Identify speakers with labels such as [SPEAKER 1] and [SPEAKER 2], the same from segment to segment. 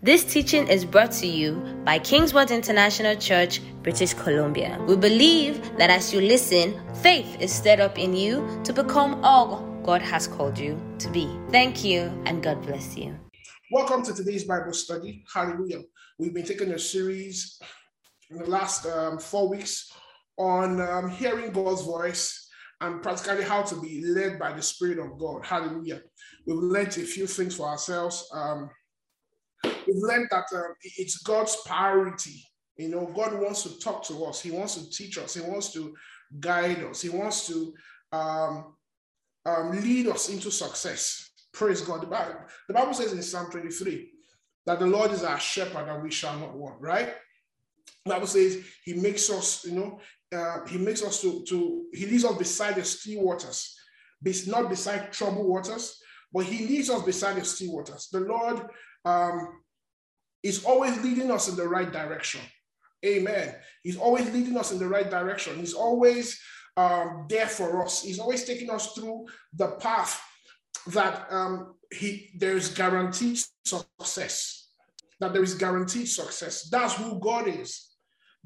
[SPEAKER 1] This teaching is brought to you by Kingswood International Church, British Columbia. We believe that as you listen, faith is stirred up in you to become all God has called you to be. Thank you, and God bless you.
[SPEAKER 2] Welcome to today's Bible study. Hallelujah. We've been taking a series in the last um, four weeks on um, hearing God's voice and practically how to be led by the Spirit of God. Hallelujah. We've learned a few things for ourselves. Um, we've learned that um, it's God's priority. You know, God wants to talk to us. He wants to teach us. He wants to guide us. He wants to um, um, lead us into success. Praise God. The Bible, the Bible says in Psalm 23 that the Lord is our shepherd and we shall not want, right? The Bible says he makes us, you know, uh, he makes us to, to, he leads us beside the still waters, not beside troubled waters, but he leads us beside the still waters. The Lord um, is always leading us in the right direction. Amen. He's always leading us in the right direction. He's always um, there for us. He's always taking us through the path that um, he there's guaranteed success. That there is guaranteed success. That's who God is.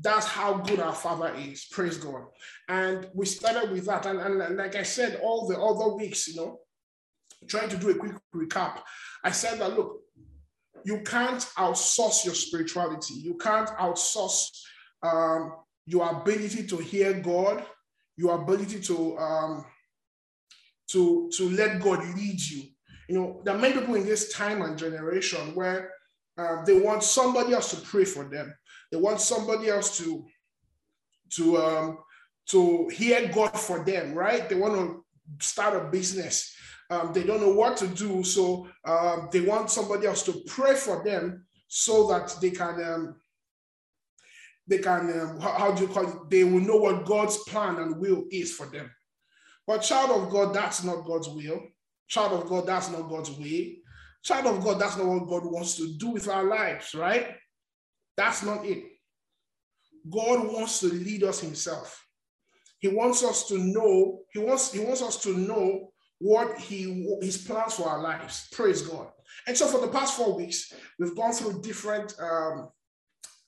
[SPEAKER 2] That's how good our Father is. Praise God. And we started with that. And, and like I said, all the other weeks, you know, trying to do a quick recap, I said that look, you can't outsource your spirituality. You can't outsource um, your ability to hear God, your ability to um, to to let God lead you. You know, there are many people in this time and generation where uh, they want somebody else to pray for them. They want somebody else to to um, to hear God for them, right? They want to start a business um, they don't know what to do. So um, they want somebody else to pray for them so that they can, um, they can, um, how, how, do you call it? They will know what God's plan and will is for them. But child of God, that's not God's will. Child of God, that's not God's way. Child of God, that's not what God wants to do with our lives, right? That's not it. God wants to lead us himself. He wants us to know, he wants, he wants us to know what he his plans for our lives. Praise God. And so for the past four weeks, we've gone through different um,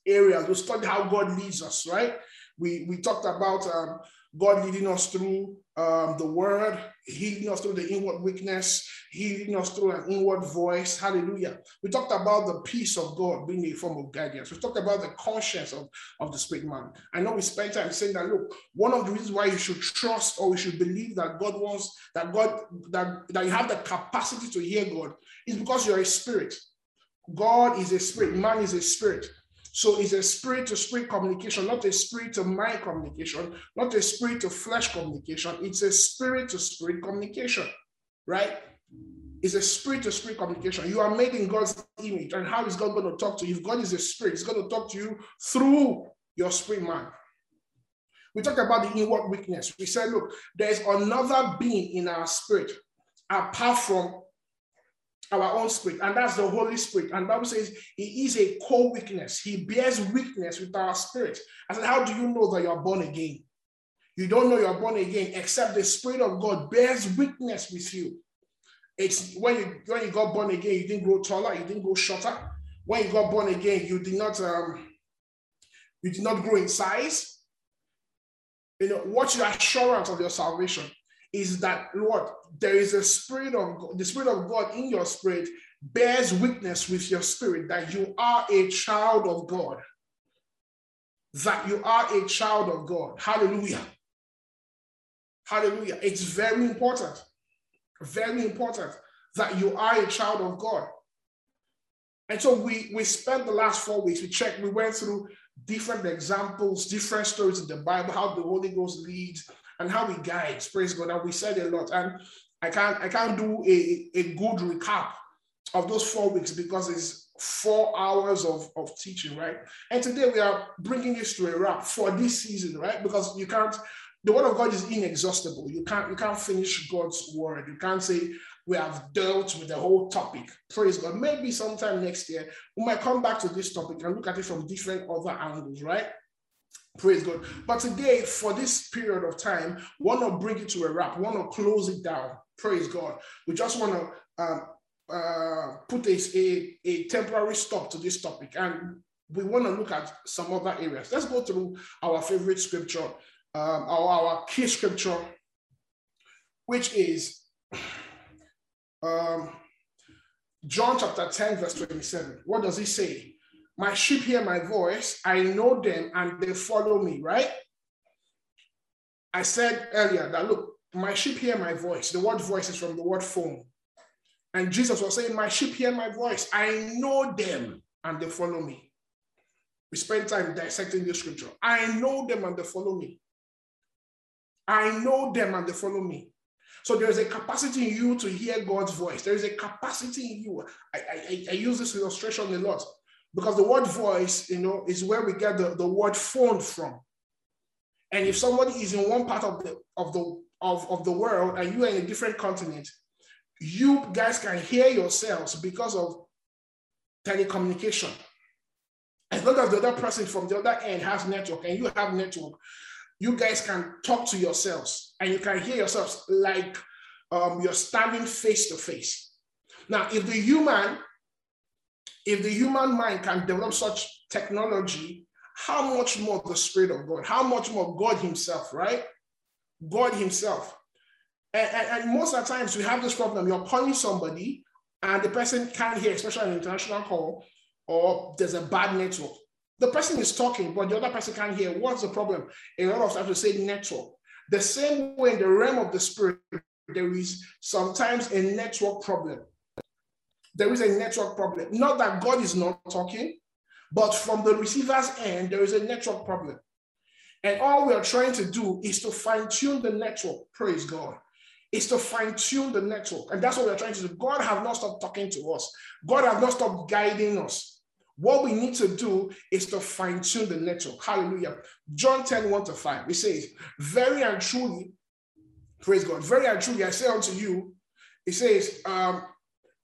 [SPEAKER 2] areas. We studied how God leads us, right? We we talked about um, God leading us through um, the word, healing us through the inward witness, healing us through an inward voice. Hallelujah. We talked about the peace of God being a form of guidance. We talked about the conscience of, of the spirit man. I know we spent time saying that, look, one of the reasons why you should trust or we should believe that God wants, that God, that, that you have the capacity to hear God is because you're a spirit. God is a spirit, man is a spirit. So it's a spirit to spirit communication, not a spirit to mind communication, not a spirit to flesh communication. It's a spirit to spirit communication, right? It's a spirit to spirit communication. You are made in God's image. And how is God going to talk to you? If God is a spirit, He's going to talk to you through your spirit man. We talked about the inward witness. We said, look, there's another being in our spirit apart from our own spirit, and that's the Holy Spirit. And Bible says he is a co-witness. He bears witness with our spirit. I said, how do you know that you are born again? You don't know you're born again except the Spirit of God bears witness with you. It's when you when you got born again, you didn't grow taller, you didn't grow shorter. When you got born again, you did not um, you did not grow in size. You know, what's your assurance of your salvation? Is that Lord, there is a spirit of God, the spirit of God in your spirit bears witness with your spirit that you are a child of God. That you are a child of God. Hallelujah. Hallelujah. It's very important. Very important that you are a child of God. And so we we spent the last four weeks, we checked, we went through different examples, different stories in the Bible, how the Holy Ghost leads, and how he guides. Praise God. And we said a lot. And I can't I can't do a, a good recap of those four weeks because it's four hours of, of teaching, right? And today we are bringing this to a wrap for this season, right? Because you can't the word of God is inexhaustible. You can't you can't finish God's word. You can't say we have dealt with the whole topic. Praise God. Maybe sometime next year we might come back to this topic and look at it from different other angles, right? Praise God. But today, for this period of time, want to bring it to a wrap, we want to close it down. Praise God. We just want to um, uh, put a, a, a temporary stop to this topic and we want to look at some other areas. Let's go through our favorite scripture, um, our, our key scripture, which is um, John chapter 10, verse 27. What does he say? My sheep hear my voice, I know them, and they follow me, right? I said earlier that look, my sheep hear my voice. The word voice is from the word phone. And Jesus was saying, My sheep hear my voice. I know them and they follow me. We spend time dissecting the scripture. I know them and they follow me. I know them and they follow me. So there is a capacity in you to hear God's voice. There is a capacity in you. I, I, I use this illustration a lot because the word voice, you know, is where we get the, the word phone from. And if somebody is in one part of the of the of, of the world and you are in a different continent, you guys can hear yourselves because of telecommunication. As long as the other person from the other end has network and you have network, you guys can talk to yourselves and you can hear yourselves like um, you're standing face to face. Now, if the human, if the human mind can develop such technology, how much more the Spirit of God? How much more God Himself, right? God Himself. And, and, and, most of the times we have this problem. You're calling somebody and the person can't hear, especially an international call, or there's a bad network. The person is talking, but the other person can't hear. What's the problem? A lot of times we say network. The same way in the realm of the spirit, there is sometimes a network problem. There is a network problem. Not that God is not talking, but from the receiver's end, there is a network problem. And all we are trying to do is to fine tune the network. Praise God is to fine tune the network. And that's what we're trying to do. God has not stopped talking to us, God has not stopped guiding us. What we need to do is to fine tune the network. Hallelujah. John 10 1 to 5. It says, Very and truly, praise God, very and truly, I say unto you, it says, um,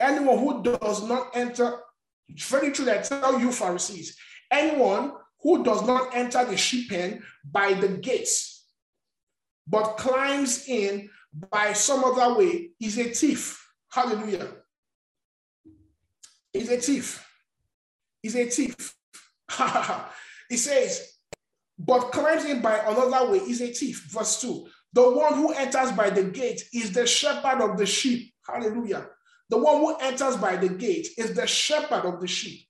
[SPEAKER 2] anyone who does not enter, very truly, I tell you, Pharisees, anyone who does not enter the sheep pen by the gates, but climbs in by some other way is a thief. Hallelujah. Is a thief. Is a thief. he says, but climbs in by another way is a thief. Verse 2. The one who enters by the gate is the shepherd of the sheep. Hallelujah. The one who enters by the gate is the shepherd of the sheep.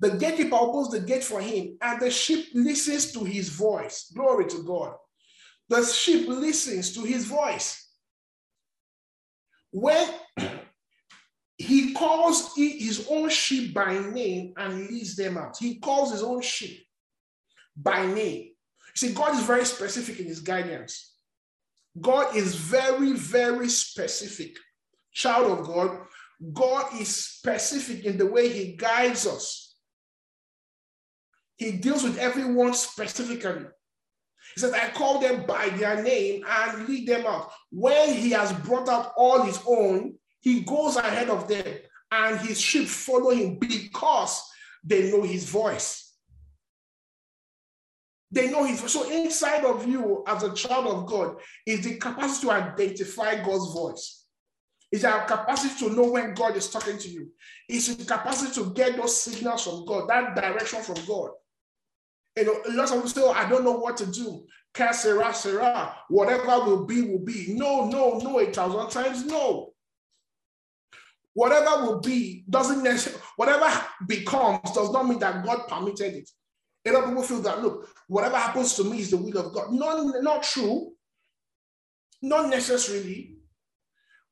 [SPEAKER 2] The gatekeeper opens the gate for him, and the sheep listens to his voice. Glory to God the sheep listens to his voice. When he calls his own sheep by name and leads them out, he calls his own sheep by name. See, God is very specific in his guidance. God is very, very specific. Child of God, God is specific in the way he guides us. He deals with everyone specifically. He says, I call them by their name and lead them out. When he has brought out all his own, he goes ahead of them and his sheep follow him because they know his voice. They know his voice. So inside of you as a child of God is the capacity to identify God's voice. It's our capacity to know when God is talking to you. It's the capacity to get those signals from God, that direction from God. You know, lots of people say, oh, I don't know what to do. Casera, sera, whatever will be, will be. No, no, no, a thousand times no. Whatever will be doesn't necessarily, whatever becomes does not mean that God permitted it. A lot of people feel that, look, whatever happens to me is the will of God. Not, not true. Not necessarily.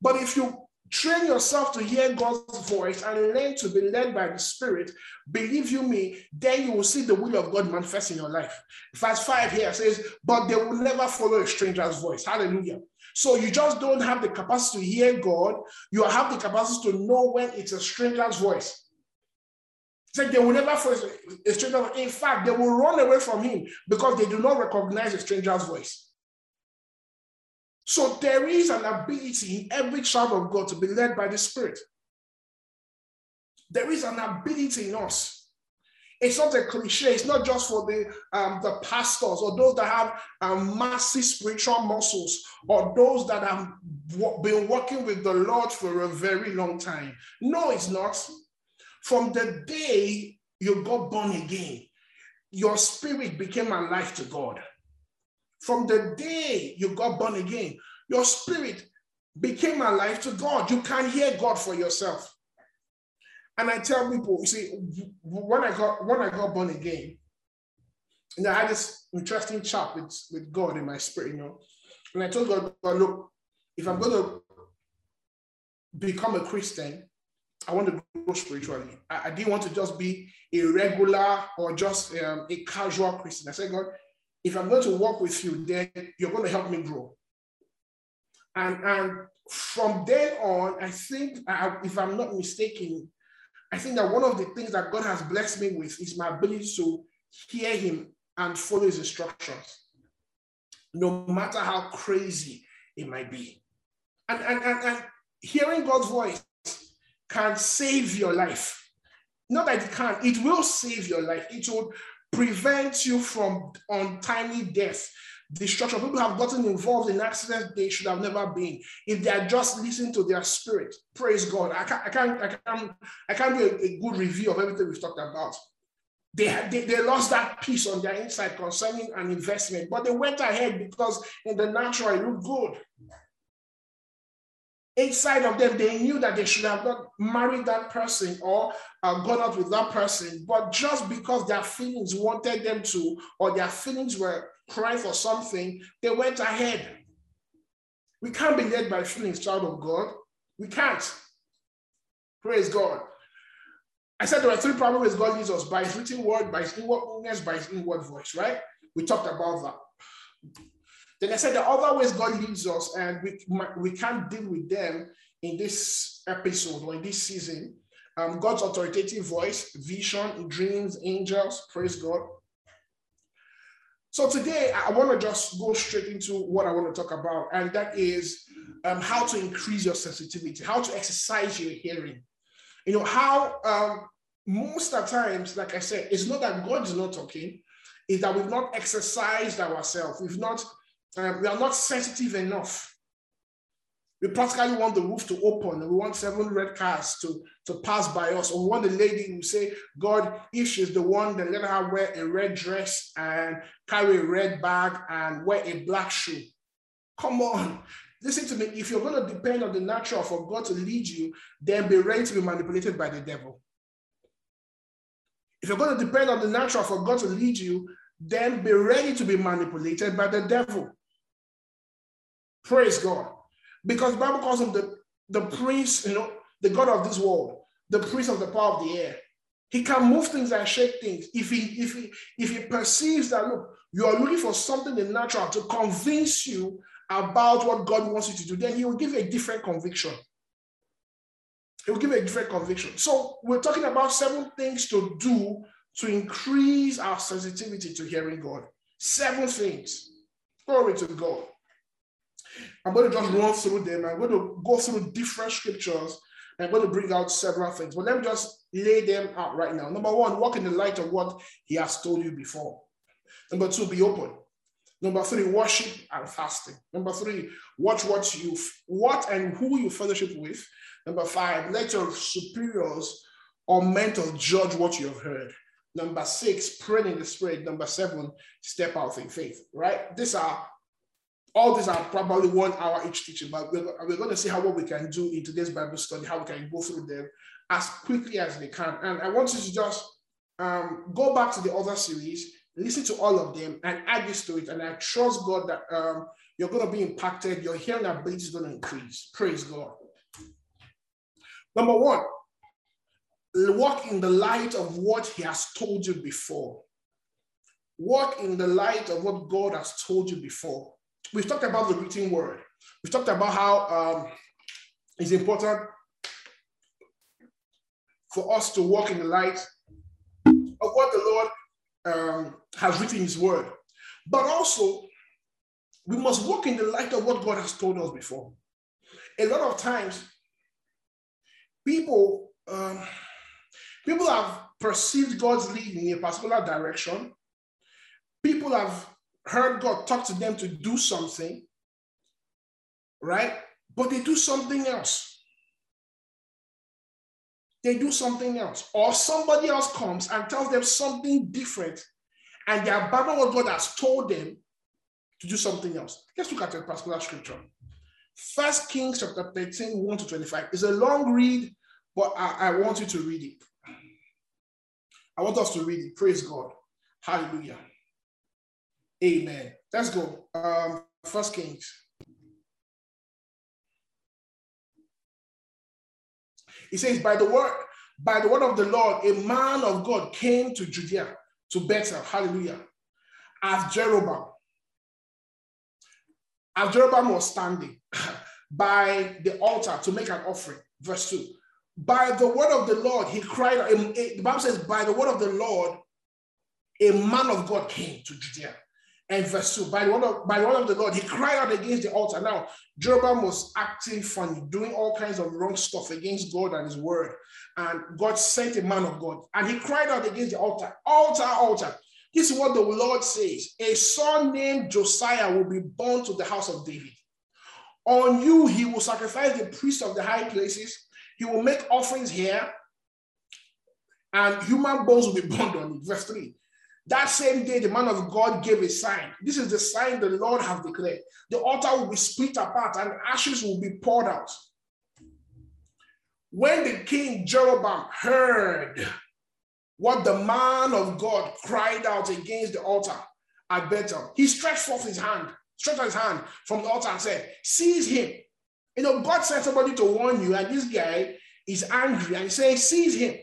[SPEAKER 2] But if you Train yourself to hear God's voice and learn to be led by the Spirit. Believe you me, then you will see the will of God manifest in your life. Verse 5 here says, But they will never follow a stranger's voice. Hallelujah. So you just don't have the capacity to hear God. You have the capacity to know when it's a stranger's voice. Like they will never follow a stranger. In fact, they will run away from him because they do not recognize a stranger's voice. So there is an ability in every child of God to be led by the Spirit. There is an ability in us. It's not a cliche. It's not just for the um, the pastors or those that have um, massive spiritual muscles or those that have been working with the Lord for a very long time. No, it's not. From the day you got born again, your spirit became alive to God. From the day you got born again, your spirit became alive to God. You can't hear God for yourself. And I tell people, you see, when I got when I got born again, and I had this interesting chat with, with God in my spirit, you know. And I told God, God, look, if I'm to become a Christian, I want to grow spiritually. I, I didn't want to just be a regular or just um, a casual Christian. I said, God, if I'm going to walk with you, then you're going to help me grow. And, and from then on, I think, I, if I'm not mistaken, I think that one of the things that God has blessed me with is my ability to hear Him and follow His instructions, no matter how crazy it might be. And, and, and, and hearing God's voice can save your life. Not that it can, it will save your life. It will prevent you from untimely death destruction. People have gotten involved in accidents they should have never been. If they are just listening to their spirit, praise God. I can't, I can't, I can't, I can't do a, a good review of everything we've talked about. They, they, they lost that piece on their inside concerning an investment, but they went ahead because in the natural it looked good. Inside of them, they knew that they should have not married that person or uh, gone out with that person, but just because their feelings wanted them to, or their feelings were crying for something, they went ahead. We can't be led by feelings, child of God. We can't. Praise God. I said there are three ways God leads us by his written word, by his inward witness, by his inward voice, right? We talked about that. Then I said the other ways God leads us, and we, we can't deal with them in this episode or in this season. Um, God's authoritative voice, vision, dreams, angels, praise God. So today I want to just go straight into what I want to talk about, and that is um, how to increase your sensitivity, how to exercise your hearing. You know, how um, most of the times, like I said, it's not that God is not talking, it's that we've not exercised ourselves. We've not, um, we are not sensitive enough we practically want the roof to open and we want seven red cars to, to pass by us. Or we want the lady who say, God, if she's the one, then let her wear a red dress and carry a red bag and wear a black shoe. Come on. Listen to me. If you're going to depend on the natural for God to lead you, then be ready to be manipulated by the devil. If you're going to depend on the natural for God to lead you, then be ready to be manipulated by the devil. Praise God. Because Bible calls him the, the prince, you know, the God of this world, the prince of the power of the air. He can move things and shake things. If he if he if he perceives that look, you are looking for something in natural to convince you about what God wants you to do, then he will give you a different conviction. He will give you a different conviction. So we're talking about seven things to do to increase our sensitivity to hearing God. Seven things. Glory to God. I'm going to just run through them. I'm going to go through different scriptures. I'm going to bring out several things, but let me just lay them out right now. Number one, walk in the light of what he has told you before. Number two, be open. Number three, worship and fasting. Number three, watch what you what and who you fellowship with. Number five, let your superiors or mentors judge what you have heard. Number six, pray in the spirit. Number seven, step out in faith. Right? These are all these are probably one hour each teaching, but we're, we're going to see how what we can do in today's Bible study, how we can go through them as quickly as we can. And I want you to just um, go back to the other series, listen to all of them, and add this to it. And I trust God that um, you're going to be impacted. Your hearing ability is going to increase. Praise God. Number one, walk in the light of what He has told you before. Walk in the light of what God has told you before. We've talked about the written word. We've talked about how um, it's important for us to walk in the light of what the Lord um, has written in His word. But also, we must walk in the light of what God has told us before. A lot of times, people um, People have perceived God's lead in a particular direction. People have heard God talk to them to do something, right? But they do something else. They do something else. Or somebody else comes and tells them something different, and they abandon what God has told them to do something else. Let's look at a particular scripture. First Kings chapter 13, 1 to 25. It's a long read, but I, I want you to read it. I want us to read it. Praise God. Hallelujah. Amen. Let's go. Um, First Kings. He says, by the word, by the word of the Lord, a man of God came to Judea, to Bethel. Hallelujah. As Jeroboam. As Jeroboam was standing by the altar to make an offering. Verse 2. By the word of the Lord, he cried. The Bible says, by the word of the Lord, a man of God came to Judea. And verse 2, by the, word of, by the word of the Lord, he cried out against the altar. Now, Jeroboam was acting funny, doing all kinds of wrong stuff against God and his word. And God sent a man of God. And he cried out against the altar, altar, altar. This is what the Lord says. A son named Josiah will be born to the house of David. On you, he will sacrifice the priests of the high places. He will make offerings here, and human bones will be burned on it. Verse 3. That same day, the man of God gave a sign. This is the sign the Lord has declared. The altar will be split apart and ashes will be poured out. When the king Jeroboam heard what the man of God cried out against the altar at Bethel, he stretched forth his hand, stretched out his hand from the altar and said, Seize him. You know, God sent somebody to warn you, and this guy is angry and he saying, Seize him.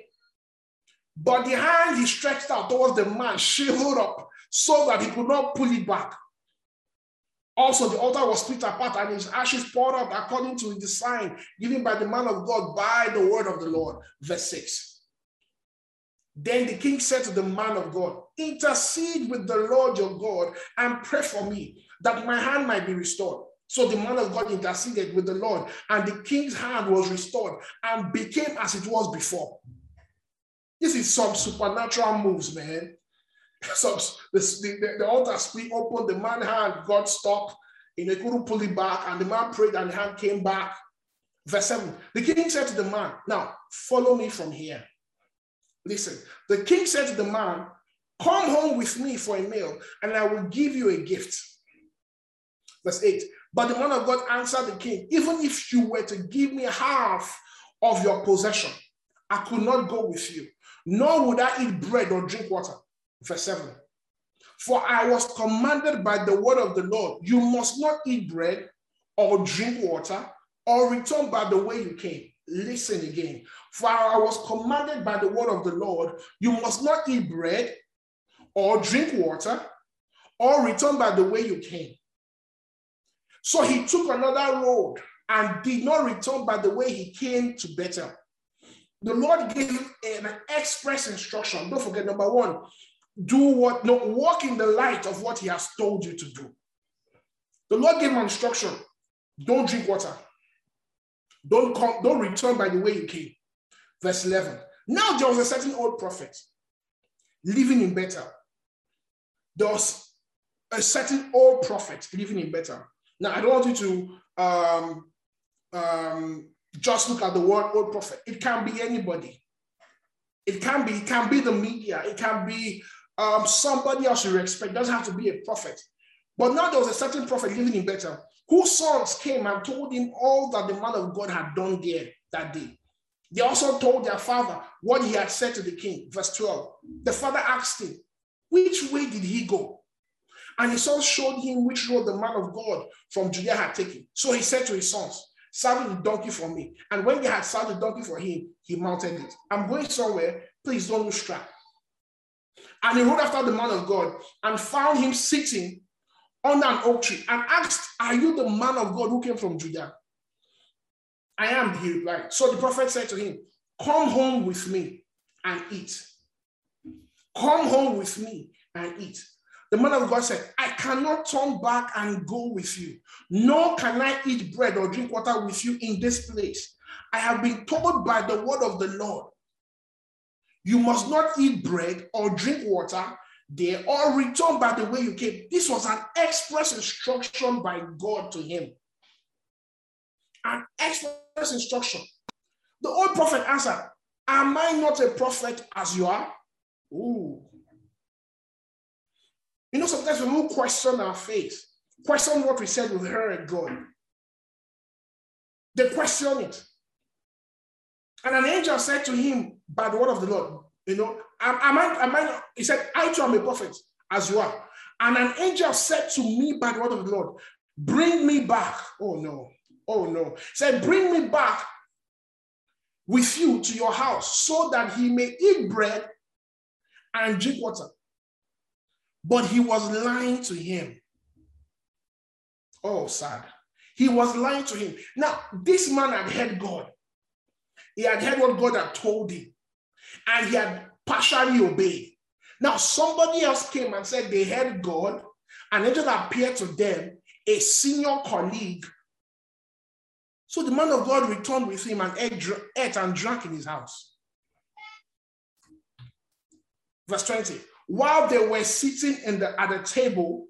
[SPEAKER 2] But the hand he stretched out towards the man shriveled up so that he could not pull it back. Also, the altar was split apart and his ashes poured out according to the sign given by the man of God by the word of the Lord. Verse 6. Then the king said to the man of God, Intercede with the Lord your God and pray for me that my hand might be restored. So the man of God interceded with the Lord, and the king's hand was restored and became as it was before. This is some supernatural moves, man. Some, the, the, the altar split open, the man hand got stuck, and they couldn't pull it back, and the man prayed, and the hand came back. Verse 7 The king said to the man, Now follow me from here. Listen, the king said to the man, Come home with me for a meal, and I will give you a gift. Verse 8 But the man of God answered the king, Even if you were to give me half of your possession, I could not go with you nor would I eat bread or drink water. Verse 7. For I was commanded by the word of the Lord, you must not eat bread or drink water or return by the way you came. Listen again. For I was commanded by the word of the Lord, you must not eat bread or drink water or return by the way you came. So he took another road and did not return by the way he came to Bethel the Lord gave an express instruction. Don't forget, number one, do what, no, walk in the light of what he has told you to do. The Lord gave an instruction. Don't drink water. Don't come, don't return by the way you came. Verse 11. Now there was a certain old prophet living in Bethel. There was a certain old prophet living in Bethel. Now I don't want you to um, um, just look at the word old prophet. It can be anybody. It can be, it can be the media, it can be um, somebody else you expect. It doesn't have to be a prophet. But now there was a certain prophet living in Bethel whose sons came and told him all that the man of God had done there that day. They also told their father what he had said to the king. Verse 12. The father asked him, Which way did he go? And his sons showed him which road the man of God from Judea had taken. So he said to his sons, saddle the donkey for me. And when they had saddled the donkey for him, he mounted it. I'm going somewhere. Please don't lose track. And he rode after the man of God and found him sitting under an oak tree and asked, Are you the man of God who came from Judah? I am, he replied. So the prophet said to him, Come home with me and eat. Come home with me and eat. The man of God said, I cannot turn back and go with you, nor can I eat bread or drink water with you in this place. I have been told by the word of the Lord, You must not eat bread or drink water there or return by the way you came. This was an express instruction by God to him. An express instruction. The old prophet answered, Am I not a prophet as you are? Ooh. You know, sometimes we question our faith, question what we said we heard God, they question it. And an angel said to him by the word of the Lord, You know, am, I, am I, he said, I too am a prophet as you are. And an angel said to me by the word of the Lord, Bring me back. Oh no, oh no. Said, Bring me back with you to your house so that he may eat bread and drink water. But he was lying to him. Oh, sad. He was lying to him. Now, this man had heard God. He had heard what God had told him, and he had partially obeyed. Now, somebody else came and said they heard God, and just appeared to them a senior colleague. So the man of God returned with him and ate and drank in his house. Verse 20. While they were sitting in the, at the table,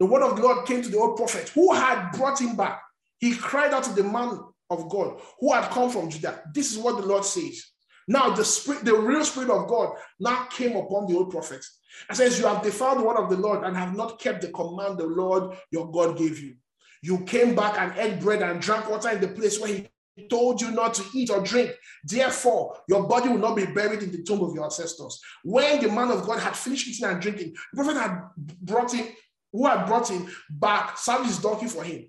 [SPEAKER 2] the word of the Lord came to the old prophet who had brought him back. He cried out to the man of God who had come from Judah. This is what the Lord says. Now the spirit, the real spirit of God now came upon the old prophet and says, You have defiled the word of the Lord and have not kept the command the Lord your God gave you. You came back and ate bread and drank water in the place where he told you not to eat or drink. Therefore, your body will not be buried in the tomb of your ancestors. When the man of God had finished eating and drinking, the prophet had brought him, who had brought him back, saddled his donkey for him.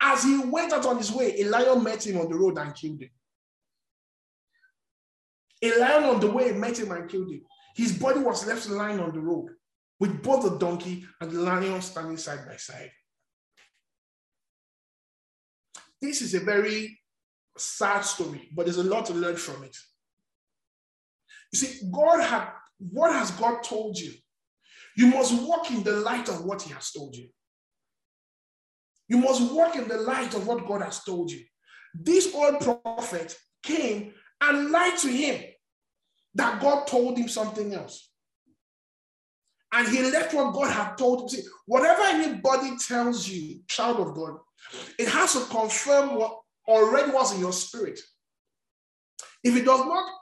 [SPEAKER 2] As he went out on his way, a lion met him on the road and killed him. A lion on the way met him and killed him. His body was left lying on the road with both the donkey and the lion standing side by side. This is a very sad story, but there's a lot to learn from it. You see, God had, what has God told you? You must walk in the light of what He has told you. You must walk in the light of what God has told you. This old prophet came and lied to him that God told him something else. And he left what God had told him. See, whatever anybody tells you, child of God, it has to confirm what already was in your spirit. If it does not,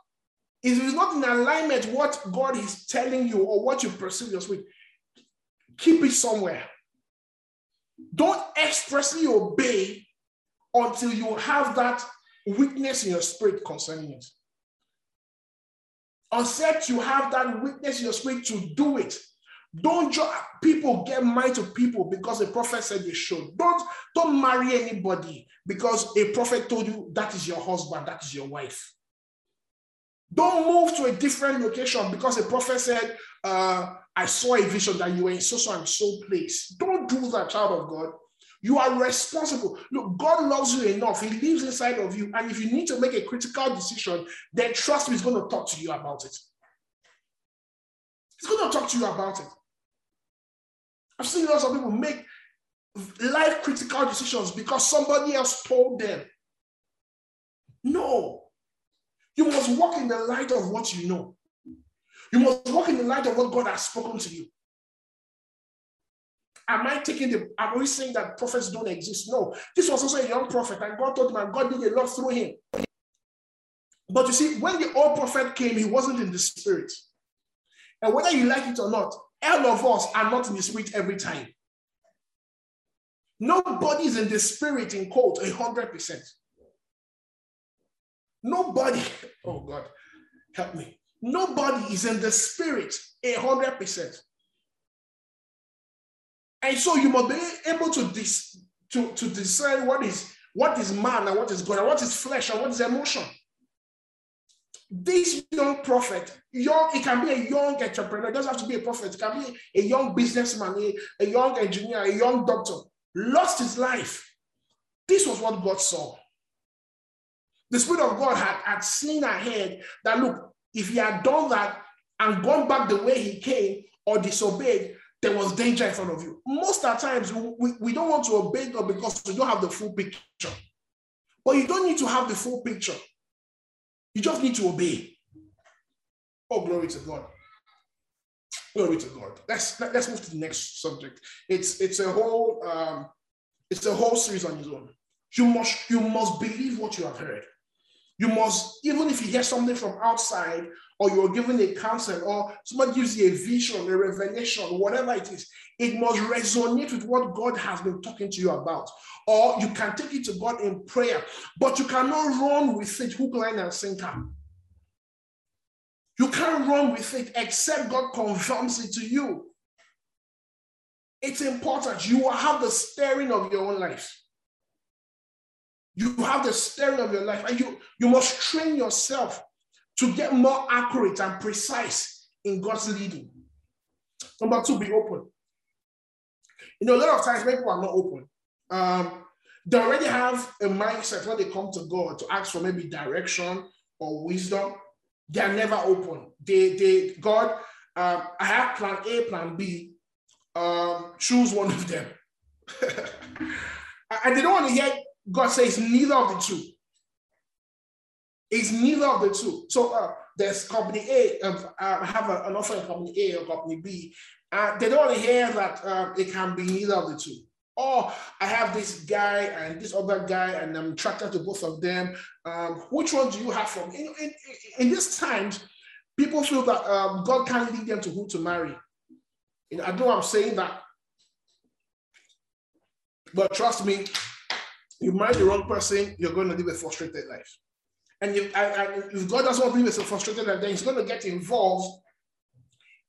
[SPEAKER 2] if it is not in alignment what God is telling you or what you perceive your spirit, keep it somewhere. Don't expressly obey until you have that witness in your spirit concerning it. Unless you have that witness in your spirit to do it, don't people get married to people because a prophet said they should. Don't don't marry anybody because a prophet told you that is your husband, that is your wife. Don't move to a different location because a prophet said, uh, I saw a vision that you were in so so and so place. Don't do that, child of God. You are responsible. Look, God loves you enough. He lives inside of you. And if you need to make a critical decision, then trust me, He's going to talk to you about it. He's going to talk to you about it. I've seen lots of people make life critical decisions because somebody else told them. No. You must walk in the light of what you know. You must walk in the light of what God has spoken to you. Am I taking the, I'm we saying that prophets don't exist? No. This was also a young prophet, and God told him, and God did a lot through him. But you see, when the old prophet came, he wasn't in the spirit. And whether you like it or not, all of us are not in the spirit every time. Nobody is in the spirit in quote a hundred percent. Nobody, oh God, help me. Nobody is in the spirit a hundred percent. And so you must be able to, dis, to, to discern what is what is man and what is God, and what is flesh and what is emotion this young prophet, young, it can be a young entrepreneur, it doesn't have to be a prophet, it can be a young businessman, a, a young engineer, a young doctor, lost his life. This was what God saw. The Spirit of God had, had seen ahead that look, if he had done that and gone back the way he came or disobeyed, there was danger in front of you. Most of the times, we, we don't want to obey God because we don't have the full picture. But you don't need to have the full picture. You just need to obey. Oh, glory to God. Glory to God. Let's let's move to the next subject. It's it's a whole um, it's a whole series on its own. You must you must believe what you have heard. You must, even if you hear something from outside, or you're given a counsel, or somebody gives you a vision, a revelation, whatever it is, it must resonate with what God has been talking to you about. Or you can take it to God in prayer, but you cannot run with it hook, line, and sinker. You can't run with it except God confirms it to you. It's important. You will have the steering of your own life. You have the steering of your life, and you, you must train yourself to get more accurate and precise in God's leading. Number two, be open. You know, a lot of times people are not open. Um, they already have a mindset when they come to God to ask for maybe direction or wisdom. They are never open. They, they, God, um, I have plan A, plan B. Um, choose one of them. and they don't want to hear God says neither of the two. It's neither of the two. So uh, there's company A, um, uh, have a, an offer in company A or company B. Uh, they don't hear that uh, it can be neither of the two. Or I have this guy and this other guy, and I'm attracted to both of them. Um, which one do you have from? In, in, in these times, people feel that um, God can't lead them to who to marry. I know I'm saying that, but trust me, you marry the wrong person, you're going to live a frustrated life. And if, if God doesn't want people to a frustrated then He's going to get involved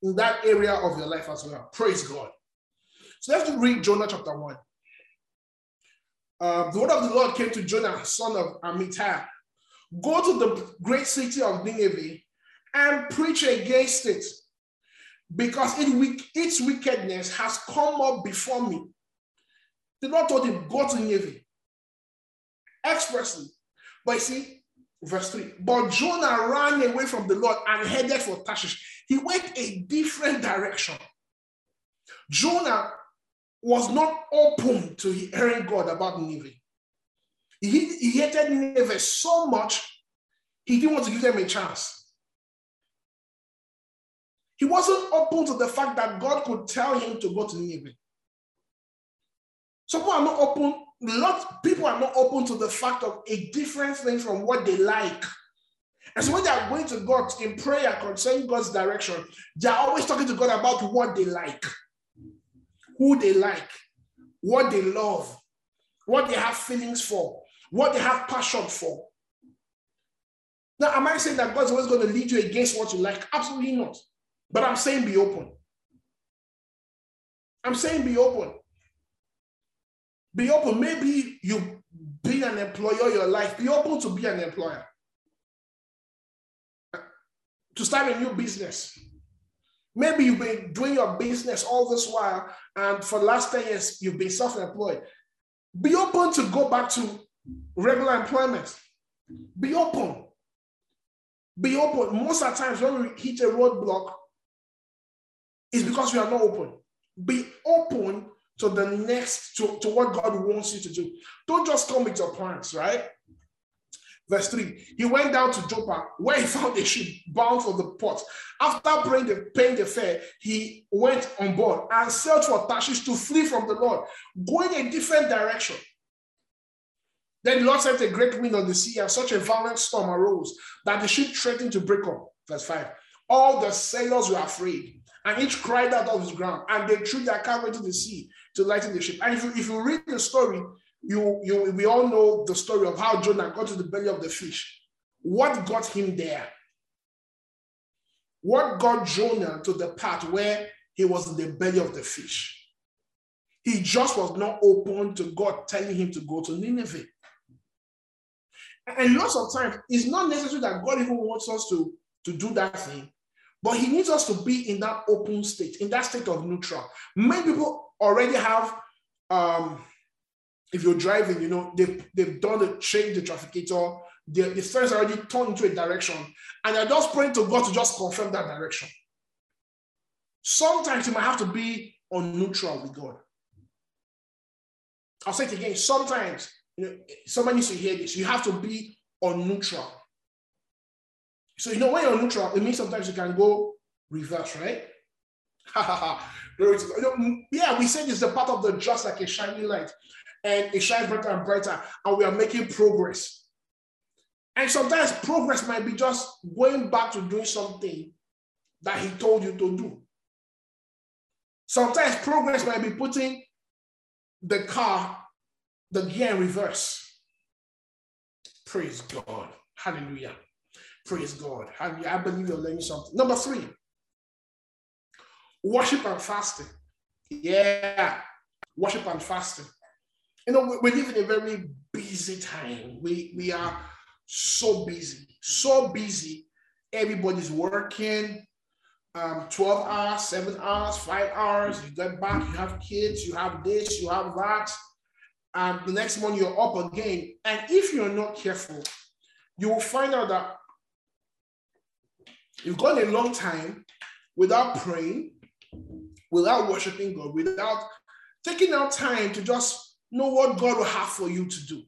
[SPEAKER 2] in that area of your life as well. Praise God. So let's read Jonah chapter 1. Uh, the word of the Lord came to Jonah, son of Amittai. Go to the great city of Nineveh and preach against it, because it, its wickedness has come up before me. The Lord told him, Go to Nineveh expressly. But you see, verse 3 But Jonah ran away from the Lord and headed for Tarshish. He went a different direction. Jonah was not open to hearing God about Nineveh. He, he hated Nineveh so much, he didn't want to give them a chance. He wasn't open to the fact that God could tell him to go to Nineveh. Some people are not open lot people are not open to the fact of a different thing from what they like. And so when they are going to God in prayer concerning God's direction, they are always talking to God about what they like, who they like, what they love, what they have feelings for, what they have passion for. Now, am I saying that God's always going to lead you against what you like? Absolutely not. But I'm saying be open. I'm saying be open. Be open. Maybe you be an employer your life. Be open to be an employer. To start a new business. Maybe you've been doing your business all this while, and for the last 10 years, you've been self-employed. Be open to go back to regular employment. Be open. Be open. Most of the times when we hit a roadblock, it's because we are not open. Be open to the next, to, to what God wants you to do. Don't just come with your plans, right? Verse 3 He went down to Joppa, where he found a ship bound for the port. After paying the, paying the fare, he went on board and sailed for Tarshish to flee from the Lord, going a different direction. Then the Lord sent a great wind on the sea, and such a violent storm arose that the ship threatened to break up. Verse 5 All the sailors were afraid, and each cried out of his ground, and they threw their cargo into the sea to lighten the ship. And if you, if you read the story, you, you we all know the story of how Jonah got to the belly of the fish. What got him there? What got Jonah to the part where he was in the belly of the fish? He just was not open to God telling him to go to Nineveh. And lots of times, it's not necessary that God even wants us to, to do that thing, but He needs us to be in that open state, in that state of neutral. Many people already have, um, if you're driving, you know, they've, they've done the change the trafficator, the, the steering already turned into a direction, and they're just praying to God to just confirm that direction. Sometimes you might have to be on neutral with God. I'll say it again. Sometimes, you know, somebody needs to hear this. You have to be on neutral. So you know when you're neutral, it means sometimes you can go reverse, right? Yeah, we said it's the part of the just like a shining light, and it shines brighter and brighter, and we are making progress. And sometimes progress might be just going back to doing something that he told you to do. Sometimes progress might be putting the car, the gear in reverse. Praise God. Hallelujah. Praise God. Hallelujah. I believe you're learning something. Number three, worship and fasting. Yeah, worship and fasting. You know, we, live in a very busy time. We, we are so busy, so busy. Everybody's working um, 12 hours, seven hours, five hours. You get back, you have kids, you have this, you have that. And the next morning you're up again. And if you're not careful, you will find out that you've gone a long time without praying, without worshiping God, without taking out time to just know what God will have for you to do.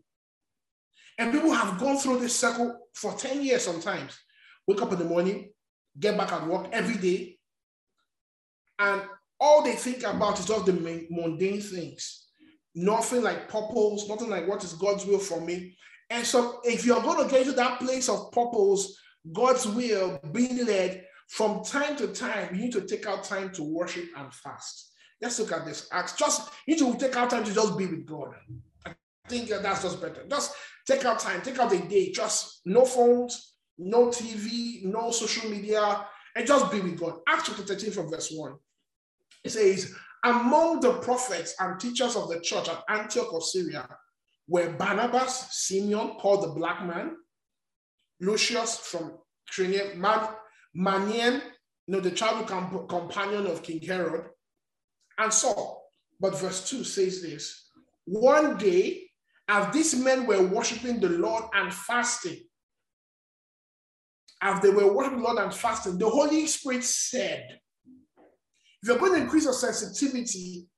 [SPEAKER 2] And people have gone through this cycle for 10 years sometimes. Wake up in the morning, get back at work every day, and all they think about is just the mundane things. Nothing like purpose, nothing like what is God's will for me. And so, if you're going to get to that place of purpose, God's will, being led from time to time, you need to take out time to worship and fast. Let's look at this. Acts. Just you need to take out time to just be with God. I think that's just better. Just take out time, take out a day, just no phones, no TV, no social media, and just be with God. Acts chapter 13 from verse 1. It says, Among the prophets and teachers of the church at Antioch of Syria were Barnabas, Simeon, called the black man, Lucius from Cyrene, Man, Manaen, you know, the childhood companion of King Herod, and Saul. But verse 2 says this One day, as these men were worshiping the Lord and fasting, as they were worshiping the Lord and fasting, the Holy Spirit said, If you're going to increase your sensitivity,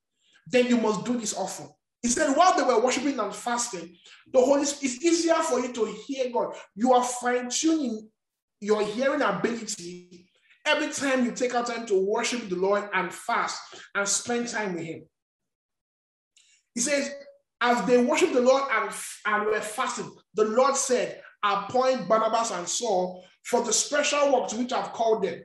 [SPEAKER 2] then you must do this often. He said, while they were worshiping and fasting, the Holy Spirit, it's easier for you to hear God. You are fine tuning your hearing ability every time you take out time to worship the Lord and fast and spend time with Him. He says, as they worshiped the Lord and, and were fasting, the Lord said, Appoint Barnabas and Saul for the special work to which I've called them.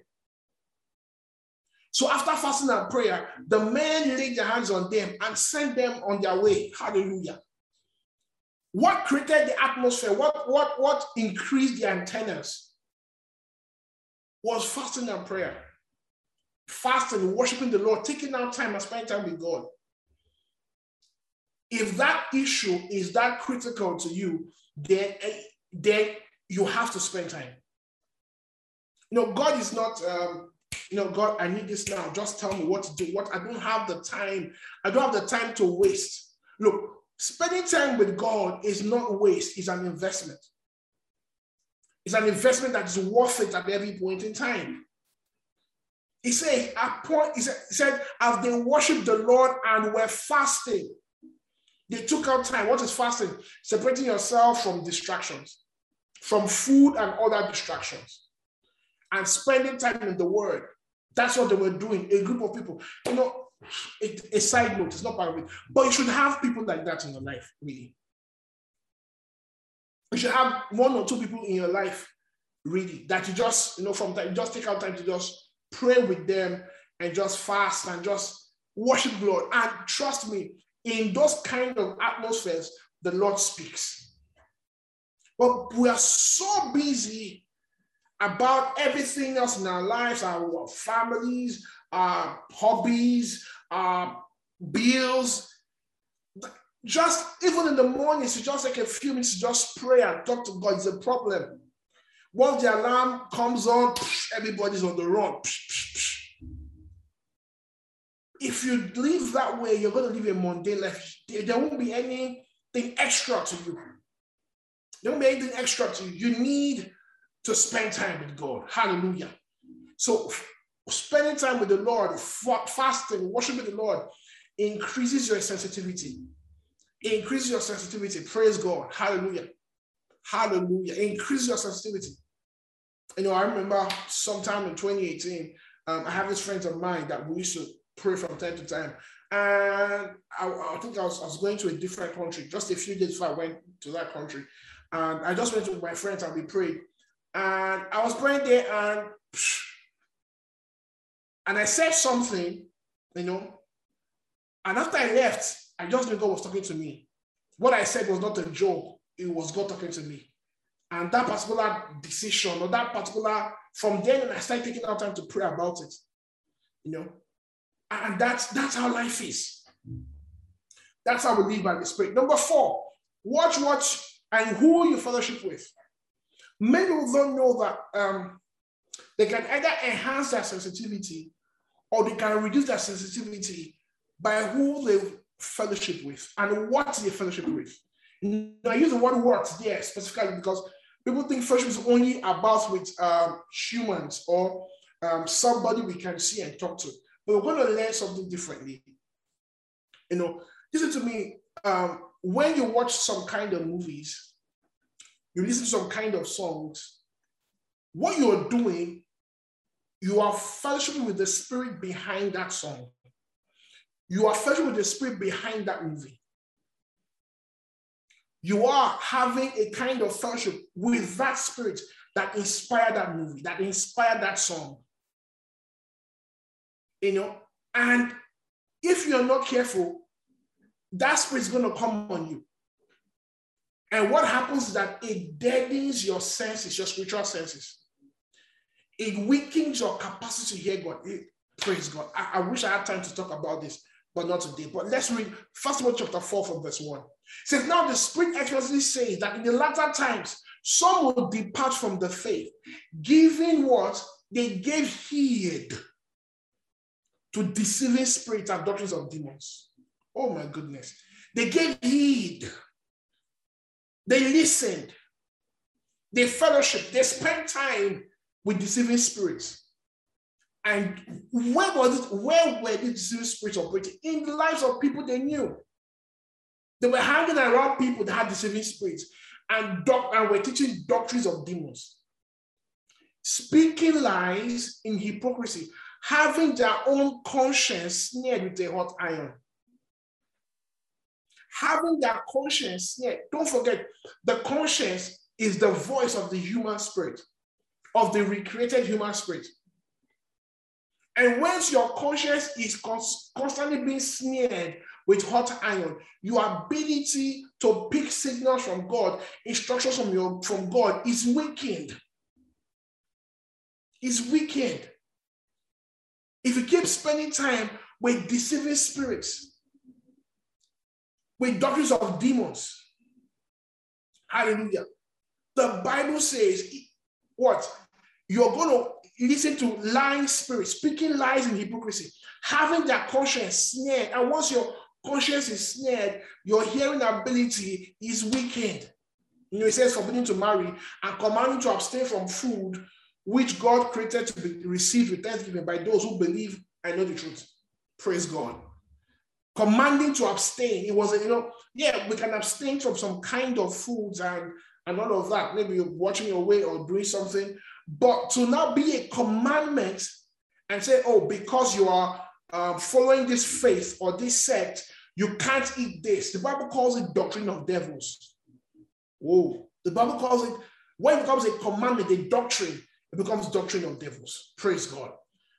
[SPEAKER 2] So after fasting and prayer, the men laid their hands on them and sent them on their way. Hallelujah. What created the atmosphere? What, what, what increased the antennas? Was fasting and prayer. Fasting, worshiping the Lord, taking out time and spending time with God. If that issue is that critical to you, then, then you have to spend time. You know, God is not, um, you know, God, I need this now. Just tell me what to do. What I don't have the time. I don't have the time to waste. Look, spending time with God is not waste, it's an investment. It's an investment that is worth it at every point in time. He said, point, he said, as they worshiped the Lord and were fasting, they took out time. What is fasting? Separating yourself from distractions, from food and other distractions, and spending time in the Word. That's what they were doing. A group of people. You know, a, a side note, it's not part of it, but you should have people like that in your life, really. You should have one or two people in your life really that you just, you know, from time, just take out time to just pray with them and just fast and just worship the Lord. And trust me, in those kind of atmospheres, the Lord speaks. But we are so busy about everything else in our lives, our families, our hobbies, our bills, just even in the mornings, to just take a few minutes to just pray and talk to God is a problem. Once the alarm comes on, everybody's on the run. If you live that way, you're going to live a mundane life. There won't be anything extra to you. There won't be anything extra to you. You need to spend time with God. Hallelujah. So, spending time with the Lord, fasting, worshiping the Lord increases your sensitivity. Increase your sensitivity. Praise God. Hallelujah. Hallelujah. Increase your sensitivity. you know, I remember sometime in 2018, um, I have this friends of mine that we used to pray from time to time. And I, I think I was, I was going to a different country just a few days before I went to that country. And I just went with my friends and we prayed. And I was praying there and and I said something, you know, and after I left, I just knew God was talking to me. What I said was not a joke, it was God talking to me. And that particular decision or that particular, from then I started taking out time to pray about it. You know, and that's that's how life is. That's how we live by the Spirit. Number four, watch, what and who you fellowship with. Many of them know that um, they can either enhance their sensitivity or they can reduce their sensitivity by who they fellowship with and what they fellowship with. Now, I use the word works there specifically because people think fellowship is only about with um, humans or um, somebody we can see and talk to. But we're going to learn something differently. You know, listen to me. Um, when you watch some kind of movies, you listen to some kind of songs, what you're doing, you are fellowshipping with the spirit behind that song. You are fellowshipping with the spirit behind that movie. You are having a kind of fellowship with that spirit that inspired that movie, that inspired that song you know, and if you're not careful, that spirit's going to come on you. And what happens is that it deadens your senses, your spiritual senses. It weakens your capacity to hear God. It, praise God. I, I, wish I had time to talk about this, but not today. But let's read First all, chapter 4 from verse 1. It says, Now the Spirit explicitly says that in the latter times, some will depart from the faith, giving what? They gave heed to deceiving spirits and doctrines of demons. Oh my goodness. They gave heed. They listened. They fellowship. They spent time with deceiving spirits. And where was it? Where were these deceiving spirits operating? In the lives of people they knew. They were hanging around people that had deceiving spirits and, doc- and were teaching doctrines of demons. Speaking lies in hypocrisy having their own conscience sneered with a hot iron. Having their conscience sneered. Don't forget, the conscience is the voice of the human spirit, of the recreated human spirit. And once your conscience is constantly being smeared with hot iron, your ability to pick signals from God, instructions from, your, from God is weakened. Is weakened. If you keep spending time with deceiving spirits, with doctrines of demons, hallelujah. The Bible says, what? You're going to listen to lying spirits, speaking lies in hypocrisy, having their conscience snared. And once your conscience is snared, your hearing ability is weakened. You know, it says forbidden to marry and commanding to abstain from food which God created to be received with thanksgiving by those who believe and know the truth. Praise God. Commanding to abstain. It was, you know, yeah, we can abstain from some kind of foods and, and all of that. Maybe you're watching your way or doing something. But to not be a commandment and say, oh, because you are um, following this faith or this sect, you can't eat this. The Bible calls it doctrine of devils. Whoa. The Bible calls it, when it becomes a commandment, a doctrine, it becomes doctrine of devils. Praise God.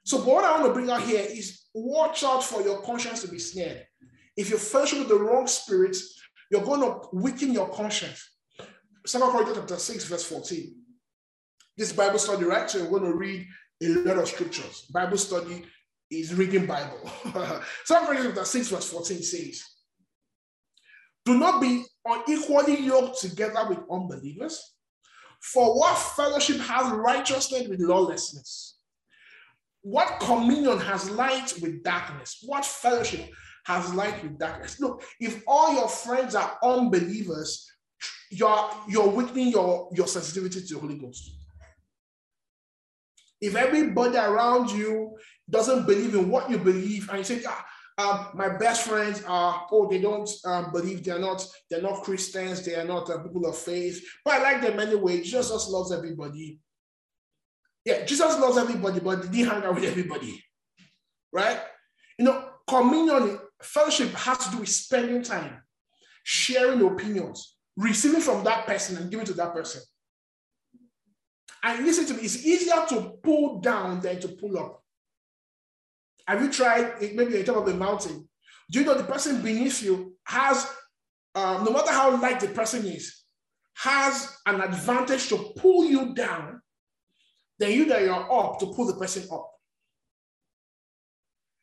[SPEAKER 2] So, what I want to bring out here is watch out for your conscience to be snared. If you fellowship with the wrong spirits, you're going to weaken your conscience. Second Corinthians chapter 6, verse 14. This Bible study, right? So we're going to read a lot of scriptures. Bible study is reading Bible. Corinthians chapter 6, verse 14 says, Do not be unequally yoked together with unbelievers. For what fellowship has righteousness with lawlessness? What communion has light with darkness? What fellowship has light with darkness? Look, if all your friends are unbelievers, you're, you're weakening your, your sensitivity to the Holy Ghost. If everybody around you doesn't believe in what you believe, and you say, ah, um, my best friends are oh they don't um, believe they're not they're not Christians they are not uh, people of faith but I like them anyway Jesus loves everybody Yeah, Jesus loves everybody, but he hang out with everybody? Right? You know, communion, fellowship has to do with spending time, sharing opinions, receiving from that person and giving to that person. And listen to me, it's easier to pull down than to pull up. Have you tried maybe on top of the mountain? Do you know the person beneath you has, um, no matter how light the person is, has an advantage to pull you down than you that you're up to pull the person up.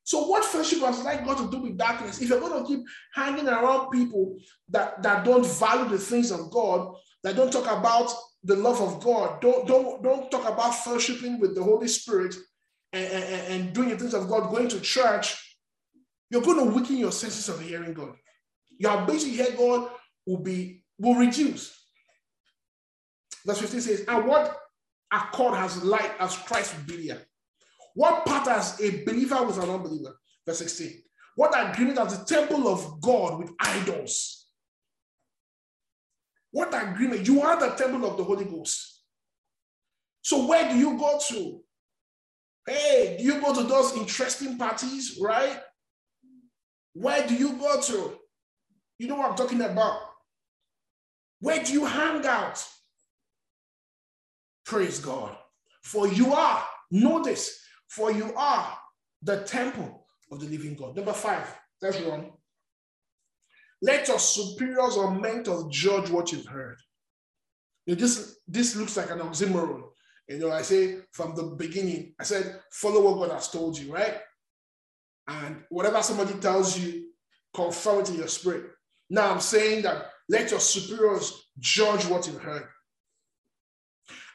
[SPEAKER 2] So what fellowship has like got to do with darkness? If you're going to keep hanging around people that, that don't value the things of God, that don't talk about the love of God, don't, don't, don't talk about fellowshipping with the Holy Spirit and, and, and doing the things of God, going to church, you're going to weaken your senses of hearing God. Your ability to hear God will be will reduce. Verse 15 says, and what accord has light as Christ with Belial? What part has a believer with an unbeliever? Verse 16. What agreement has the temple of God with idols? What agreement? You are the temple of the Holy Ghost. So where do you go to? Hey, do you go to those interesting parties, right? Where do you go to? You know what I'm talking about. Where do you hang out? Praise God. For you are, know this, for you are the temple of the living God. Number five, that's wrong. Let your superiors or mentors judge what you've heard. You know, this, this looks like an oxymoron. You know, I say from the beginning, I said, follow what God has told you, right? And whatever somebody tells you, confirm it in your spirit. Now I'm saying that let your superiors judge what you've heard.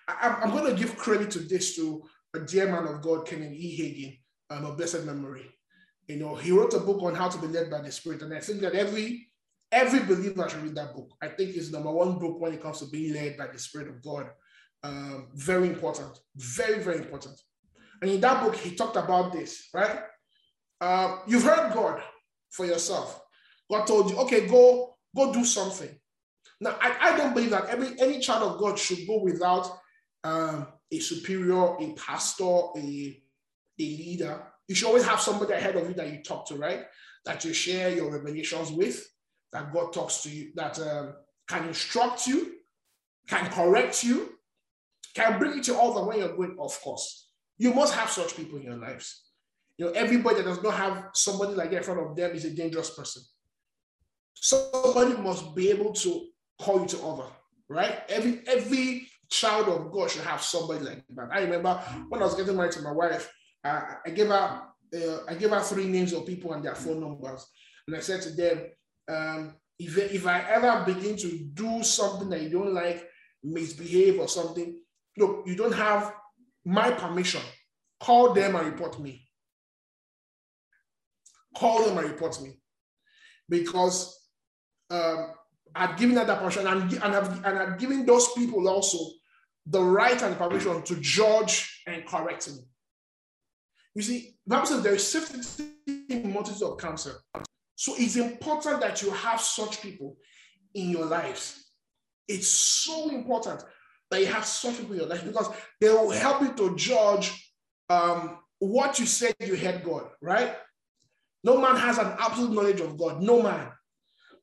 [SPEAKER 2] I, am going to give credit to this to a dear man of God, Kenneth E. Hagin, um, a blessed memory. You know, he wrote a book on how to be led by the Spirit, and I think that every every believer should read that book. I think it's number one book when it comes to being led by the Spirit of God. Um, very important, very very important. And in that book, he talked about this, right? Uh, you've heard God for yourself. God told you, okay, go go do something. Now, I, I don't believe that every any child of God should go without um, a superior, a pastor, a, a leader, you should always have somebody ahead of you that you talk to, right? That you share your revelations with, that God talks to you, that um, can instruct you, can correct you, can bring you to all the way you're going, of course. You must have such people in your lives. You know, everybody that does not have somebody like that in front of them is a dangerous person. Somebody must be able to call you to order, right? Every every child of God should have somebody like that. I remember when I was getting married to my wife, uh, I gave her uh, I gave her three names of people and their phone numbers, and I said to them, um, if if I ever begin to do something that you don't like, misbehave or something, look, you don't have my permission. Call them and report me. Call them and report me, because um, I've given that permission and, and, I've, and I've given those people also the right and permission to judge and correct me. You see, Bible says there is safety in multitude of counsel. So it's important that you have such people in your lives. It's so important that you have such people in your life because they will help you to judge um, what you said you had God, right? No man has an absolute knowledge of God. No man.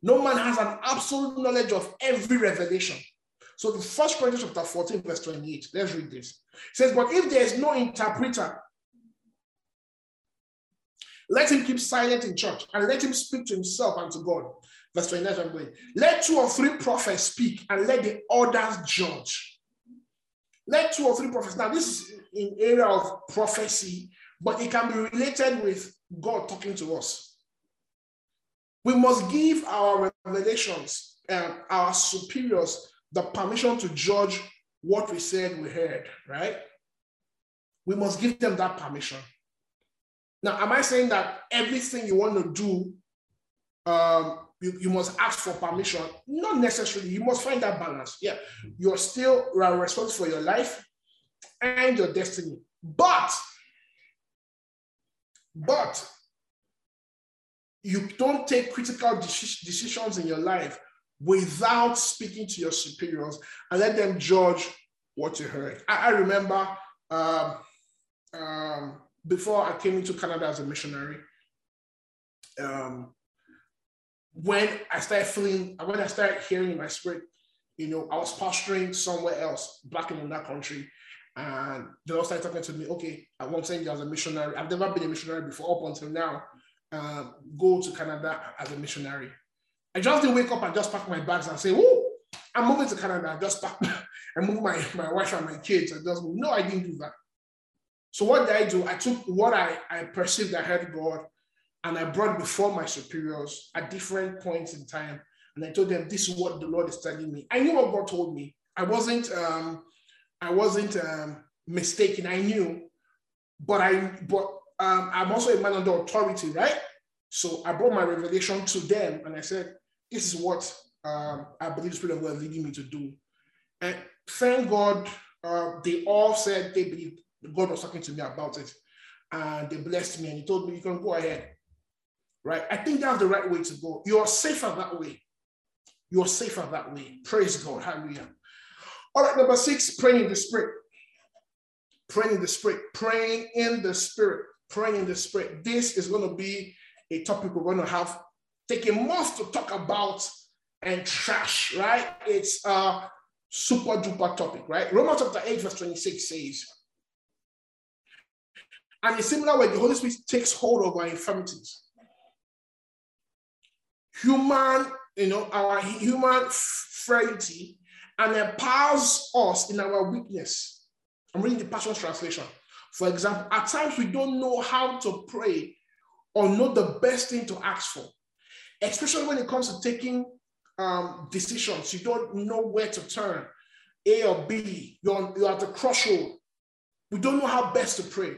[SPEAKER 2] No man has an absolute knowledge of every revelation. So the first Corinthians chapter 14, verse 28. Let's read this. It says, But if there is no interpreter, let him keep silent in church and let him speak to himself and to God. Verse 29, I'm going. Let two or three prophets speak and let the others judge. Let two or three prophets. Now, this is in area of prophecy, but it can be related with God talking to us. We must give our revelations, and our superiors, the permission to judge what we said we heard, right? We must give them that permission. Now, am I saying that everything you want to do, um, you, you must ask for permission? Not necessarily. You must find that balance. Yeah, you're still responsible for your life and your destiny. But, but you don't take critical decisions in your life without speaking to your superiors and let them judge what you heard. I, I remember um, um, before I came into Canada as a missionary, um, when I started feeling, when I started hearing in my spirit, you know, I was pastoring somewhere else, back in that country, and the Lord started talking to me. Okay, I want to send you as a missionary. I've never been a missionary before up until now. Um, go to Canada as a missionary. I just didn't wake up and just pack my bags and say, "Oh, I'm moving to Canada." I just pack, I move my my wife and my kids. I just no, I didn't do that. So what did I do? I took what I I perceived I heard God and I brought before my superiors at different points in time. And I told them, this is what the Lord is telling me. I knew what God told me. I wasn't, um, I wasn't um, mistaken. I knew, but I, but um, I'm also a man under authority, right? So I brought my revelation to them, and I said, this is what um, I believe the Spirit of God is leading me to do. And thank God, uh, they all said they believe God was talking to me about it, and they blessed me, and He told me, you can go ahead right? I think that's the right way to go. You're safer that way. You're safer that way. Praise God. Hallelujah. All right, number six, praying in the spirit. Praying in the spirit. Praying in the spirit. Praying in the spirit. This is going to be a topic we're going to have take a month to talk about and trash, right? It's a super duper topic, right? Romans chapter 8, verse 26 says, and in similar way, the Holy Spirit takes hold of our infirmities human, you know, our human frailty and empowers us in our weakness. I'm reading the Passion Translation. For example, at times we don't know how to pray or know the best thing to ask for, especially when it comes to taking um, decisions. You don't know where to turn, A or B. You're, you're at the crossroad. We don't know how best to pray.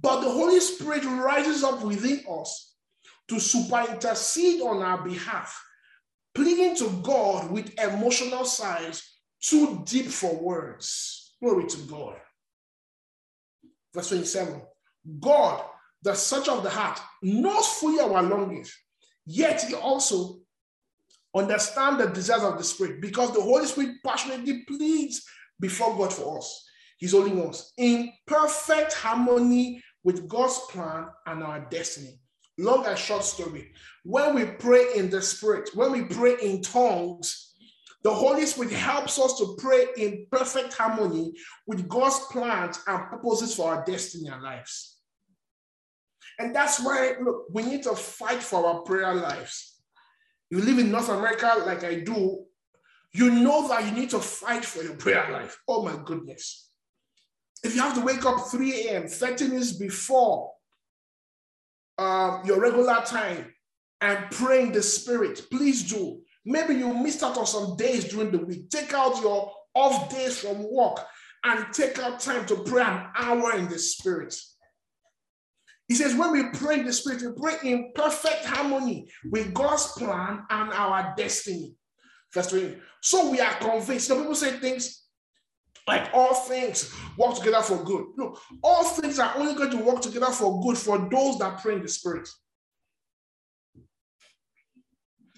[SPEAKER 2] But the Holy Spirit rises up within us to super intercede on our behalf, pleading to God with emotional sighs too deep for words. Glory to God. Verse 27 God, the searcher of the heart, knows fully our longings, yet he also understands the desires of the Spirit because the Holy Spirit passionately pleads before God for us. He's holding us in perfect harmony with God's plan and our destiny long and short story. When we pray in the Spirit, when we pray in tongues, the Holy Spirit helps us to pray in perfect harmony with God's plans and purposes for our destiny and lives. And that's why, look, we need to fight for our prayer lives. You live in North America like I do, you know that you need to fight for your prayer life. Oh my goodness. If you have to wake up 3 a.m., 30 minutes before um, your regular time and pray in the spirit, please do. Maybe you missed out on some days during the week. Take out your off days from work and take out time to pray an hour in the spirit. He says, when we pray in the spirit, we pray in perfect harmony with God's plan and our destiny. Verse 3. So we are convinced. Some people say things like all things work together for good. Look, all things are only going to work together for good for those that pray in the Spirit.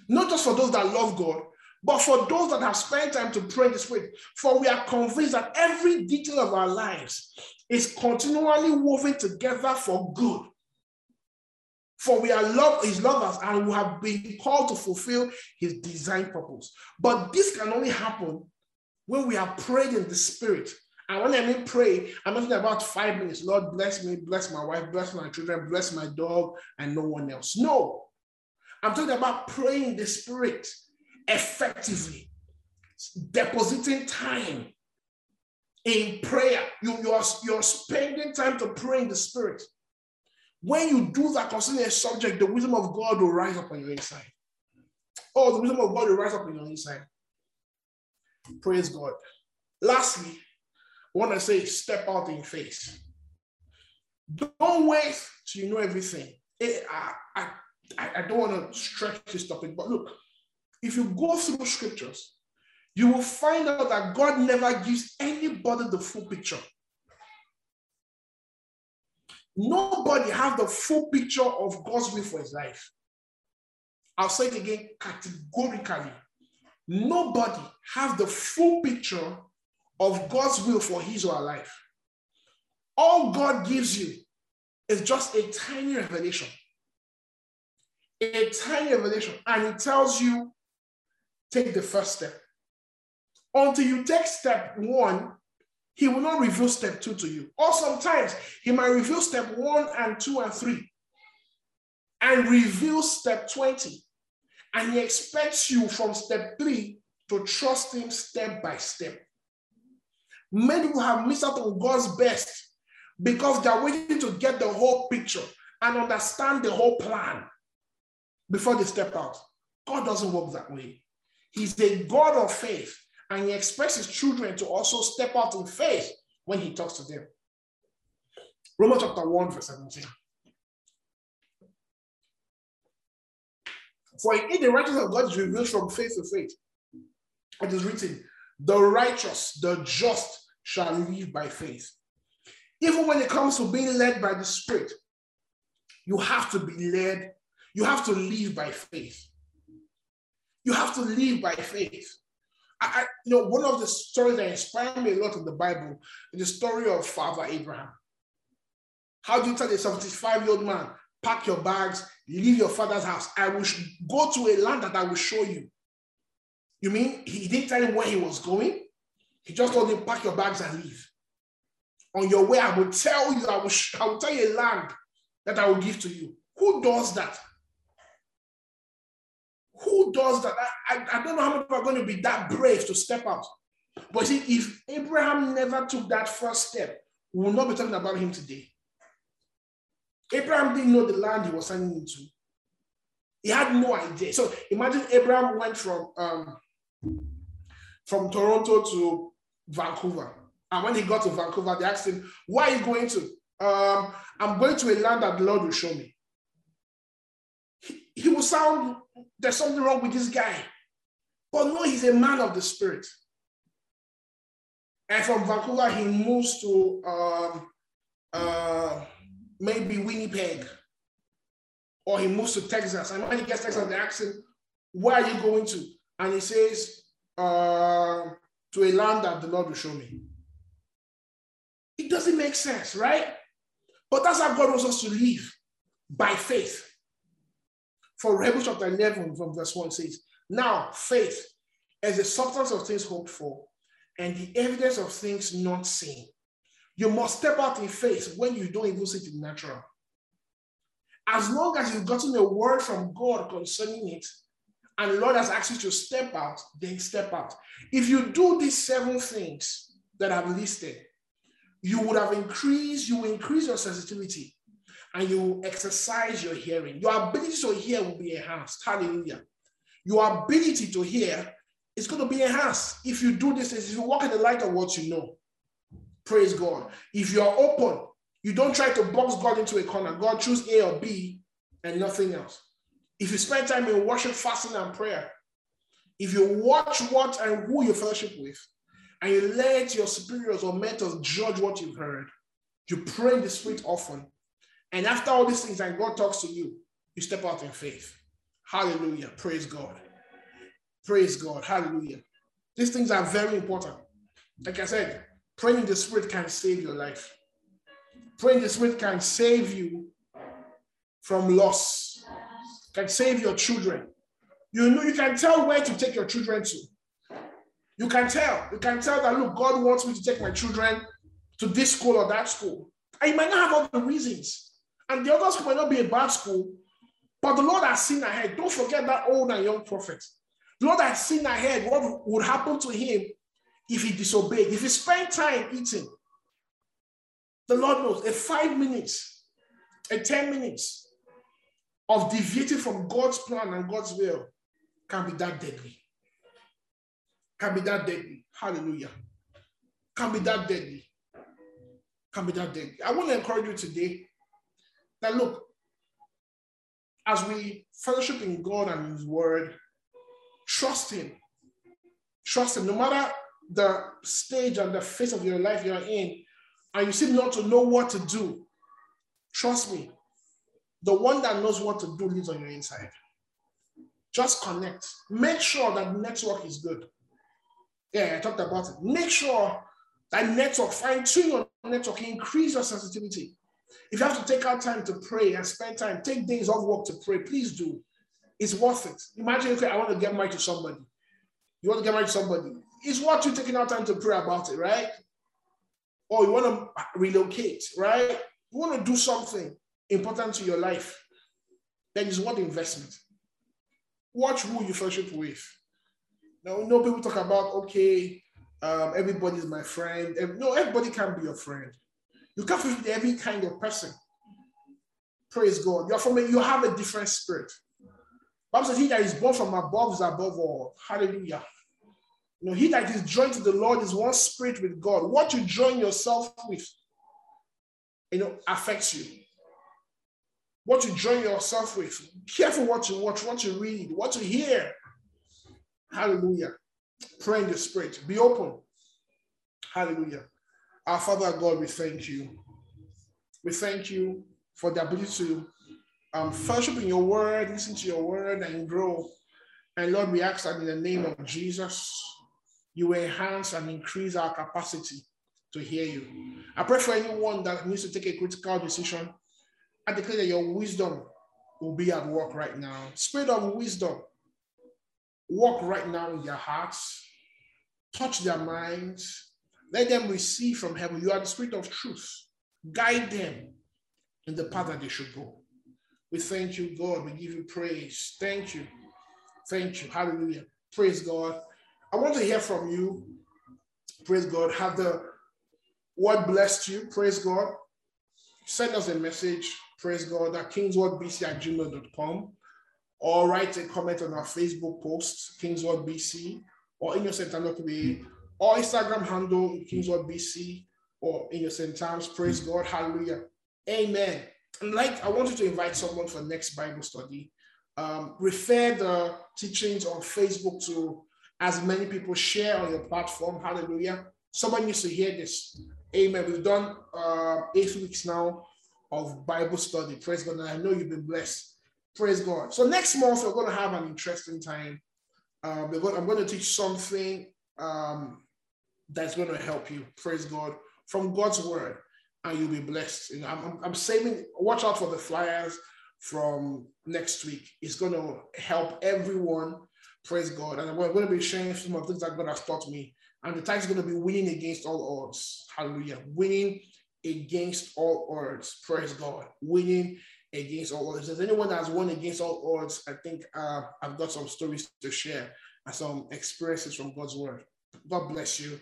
[SPEAKER 2] Not just for those that love God, but for those that have spent time to pray in the Spirit. For we are convinced that every detail of our lives is continually woven together for good. For we are love, his lovers and we have been called to fulfill his design purpose. But this can only happen when we are praying in the spirit. And when I mean pray, I'm not talking about five minutes. Lord, bless me, bless my wife, bless my children, bless my dog, and no one else. No. I'm talking about praying the spirit effectively, depositing time in prayer. You, you're, you're spending time to pray in the spirit. When you do that concerning a subject, the wisdom of God will rise up on your inside. Oh, the wisdom of God will rise up on your inside. Praise God. Lastly, I want to say step out in faith. Don't wait till you know everything. Eh, I, I, I don't want to stretch this topic, but look, if you go through scriptures, you will find out that God never gives anybody the full picture. Nobody has the full picture of God's will for his life. I'll say it again categorically nobody has the full picture of God's will for his or her life. All God gives you is just a tiny revelation. A tiny revelation. And He tells you, take the first step. Until you take step one, He will not reveal step two to you. Or sometimes He might reveal step one and two and three and reveal step 20. And He expects you from step three to trust Him step by step. Many people have missed out on God's best because they're waiting to get the whole picture and understand the whole plan before they step out. God doesn't work that way. He's a God of faith, and He expects His children to also step out in faith when He talks to them. Romans chapter 1, verse 17. For in the righteousness of God is revealed from faith to faith. It is written, the righteous, the just shall live by faith. Even when it comes to being led by the Spirit, you have to be led, you have to live by faith. You have to live by faith. I, I, you know, one of the stories that inspired me a lot in the Bible is the story of Father Abraham. How do you tell a 75 year old man, pack your bags, leave your father's house? I will go to a land that I will show you. You mean he didn't tell him where he was going? He just told him, pack your bags and leave. On your way, I will tell you, I will, I will tell you a land that I will give to you. Who does that? Who does that? I, I, I don't know how many people are going to be that brave to step out. But see, if Abraham never took that first step, we will not be talking about him today. Abraham didn't know the land he was signing into. He had no idea. So imagine Abraham went from um, from Toronto to Vancouver. And when he got to Vancouver, they asked him, Where are you going to? Um, I'm going to a land that the Lord will show me. He, he will sound, there's something wrong with this guy. But no, he's a man of the spirit. And from Vancouver, he moves to um, uh, maybe Winnipeg, or he moves to Texas. And when he gets Texas, they ask him, Where are you going to? And he says, uh, to a land that the Lord will show me. It doesn't make sense, right? But that's how God wants us to live by faith. For Hebrews chapter 11 from verse 1 says, Now faith is the substance of things hoped for and the evidence of things not seen. You must step out in faith when you don't even see it in natural. As long as you've gotten a word from God concerning it, and the Lord has asked you to step out, then step out. If you do these seven things that I've listed, you would have increased, you increase your sensitivity and you exercise your hearing. Your ability to hear will be enhanced. Hallelujah. Your ability to hear is going to be enhanced if you do this, if you walk in the light of what you know. Praise God. If you're open, you don't try to box God into a corner. God choose A or B and nothing else. If you spend time in worship, fasting, and prayer, if you watch what and who you fellowship with, and you let your superiors or mentors judge what you've heard, you pray in the spirit often, and after all these things, and God talks to you, you step out in faith. Hallelujah. Praise God. Praise God. Hallelujah. These things are very important. Like I said, praying in the spirit can save your life. Praying in the spirit can save you from loss can save your children. You know, you can tell where to take your children to. You can tell. You can tell that, look, God wants me to take my children to this school or that school. And you might not have all the reasons. And the other school might not be a bad school, but the Lord has seen ahead. Don't forget that old and young prophet. The Lord has seen ahead what would happen to him if he disobeyed, if he spent time eating. The Lord knows a five minutes, a 10 minutes, of deviating from God's plan and God's will can be that deadly. Can be that deadly. Hallelujah. Can be that deadly. Can be that deadly. I want to encourage you today that look, as we fellowship in God and His Word, trust Him. Trust Him. No matter the stage and the phase of your life you're in, and you seem not to know what to do, trust me, the one that knows what to do lives on your inside. Just connect. Make sure that network is good. Yeah, I talked about it. Make sure that network, fine tune your network, increase your sensitivity. If you have to take out time to pray and spend time, take days off work to pray, please do. It's worth it. Imagine, okay, I want to get married to somebody. You want to get married to somebody. It's worth you taking out time to pray about it, right? Or you want to relocate, right? You want to do something important to your life. Then it's worth investment. Watch who you fellowship with. Now, know, people talk about, okay, um, everybody's my friend. No, everybody can be your friend. You can't fit every kind of person. Praise God. You're from a, you have a different spirit. Bible says, He that is born from above is above all. Hallelujah. You know, he that is joined to the Lord is one spirit with God. What you join yourself with, you know, affects you. What you join yourself with. Careful what you watch, what you read, what you hear. Hallelujah. Pray in the spirit. Be open. Hallelujah. Our Father God, we thank you. We thank you for the ability to um, fellowship in your word, listen to your word, and grow. And Lord, we ask that in the name of Jesus, you enhance and increase our capacity to hear you. I pray for anyone that needs to take a critical decision. I declare that your wisdom will be at work right now. Spirit of wisdom, walk right now in their hearts, touch their minds, let them receive from heaven. You are the spirit of truth. Guide them in the path that they should go. We thank you, God. We give you praise. Thank you. Thank you. Hallelujah. Praise God. I want to hear from you. Praise God. Have the word blessed you. Praise God. Send us a message. Praise God at kingswordbc at gmail.com or write a comment on our Facebook post, kingswordbc, or in your Innocent Anokibe, or Instagram handle, kingswordbc, or in your Innocent Times. Praise God. Hallelujah. Amen And like I want you to invite someone for next Bible study. Um, refer the teachings on Facebook to as many people share on your platform. Hallelujah. Someone needs to hear this. Amen. We've done uh, eight weeks now of Bible study. Praise God. And I know you've been blessed. Praise God. So next month, we're going to have an interesting time. Uh, going, I'm going to teach something um, that's going to help you. Praise God. From God's word and you'll be blessed. You know, I'm, I'm saving, watch out for the flyers from next week. It's going to help everyone. Praise God. And we're going to be sharing some of the things that God has taught me. And the title is going to be winning against all odds. Hallelujah. Winning against all odds. Praise God. Winning against all odds. If there's anyone that has won against all odds, I think uh, I've got some stories to share and some experiences from God's word. God bless you.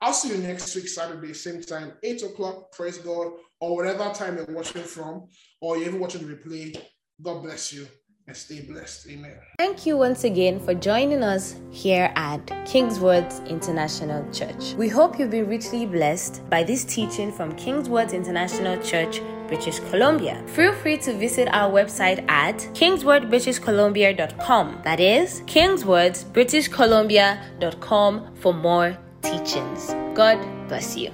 [SPEAKER 2] I'll see you next week, Saturday, same time, 8 o'clock, praise God, or whatever time you're watching from, or you're even watching the replay. God bless you and stay blessed. Amen.
[SPEAKER 1] Thank you once again for joining us here at Kingswords International Church. We hope you've been richly blessed by this teaching from Kingswords International Church. British Columbia. Feel free to visit our website at kingswordbritishcolumbia.com. That is kingswordsbritishcolumbia.com for more teachings. God bless you.